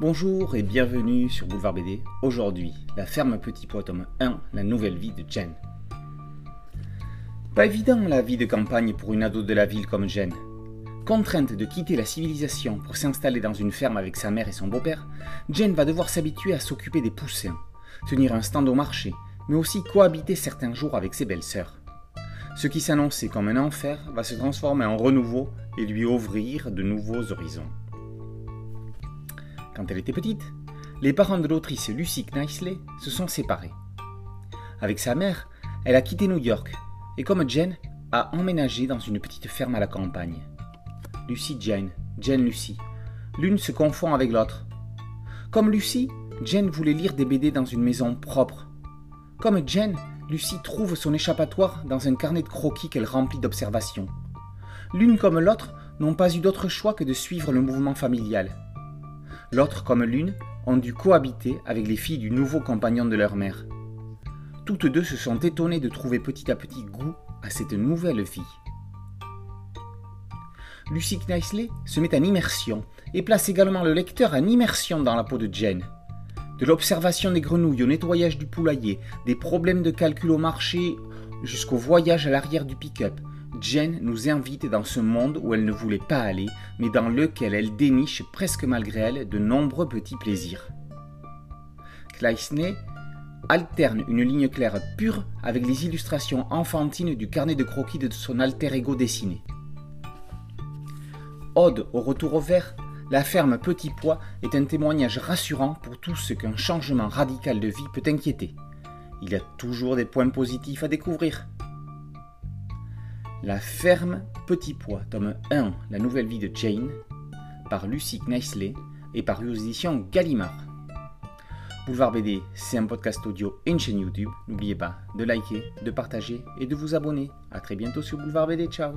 Bonjour et bienvenue sur Boulevard BD. Aujourd'hui, La ferme Petit Pois tome 1, la nouvelle vie de Jen. Pas évident la vie de campagne pour une ado de la ville comme Jen. Contrainte de quitter la civilisation pour s'installer dans une ferme avec sa mère et son beau-père, Jen va devoir s'habituer à s'occuper des poussins, tenir un stand au marché, mais aussi cohabiter certains jours avec ses belles-sœurs. Ce qui s'annonçait comme un enfer va se transformer en renouveau et lui ouvrir de nouveaux horizons. Quand elle était petite, les parents de l'autrice Lucy Knisley se sont séparés. Avec sa mère, elle a quitté New York et comme Jane, a emménagé dans une petite ferme à la campagne. Lucy Jane, Jane Lucy. L'une se confond avec l'autre. Comme Lucy, Jane voulait lire des BD dans une maison propre. Comme Jane, Lucy trouve son échappatoire dans un carnet de croquis qu'elle remplit d'observations. L'une comme l'autre n'ont pas eu d'autre choix que de suivre le mouvement familial. L'autre comme l'une ont dû cohabiter avec les filles du nouveau compagnon de leur mère. Toutes deux se sont étonnées de trouver petit à petit goût à cette nouvelle vie. Lucy Knisley se met en immersion et place également le lecteur en immersion dans la peau de Jane. De l'observation des grenouilles au nettoyage du poulailler, des problèmes de calcul au marché jusqu'au voyage à l'arrière du pick-up, Jen nous invite dans ce monde où elle ne voulait pas aller, mais dans lequel elle déniche presque malgré elle de nombreux petits plaisirs. Kleisney alterne une ligne claire pure avec les illustrations enfantines du carnet de croquis de son alter ego dessiné. Ode au retour au vert, la ferme Petit Pois est un témoignage rassurant pour tout ce qu'un changement radical de vie peut inquiéter. Il y a toujours des points positifs à découvrir. La ferme Petit Pois, tome 1, La nouvelle vie de Jane, par Lucie Knisley et par l'édition Gallimard. Boulevard BD, c'est un podcast audio et une chaîne YouTube. N'oubliez pas de liker, de partager et de vous abonner. A très bientôt sur Boulevard BD. Ciao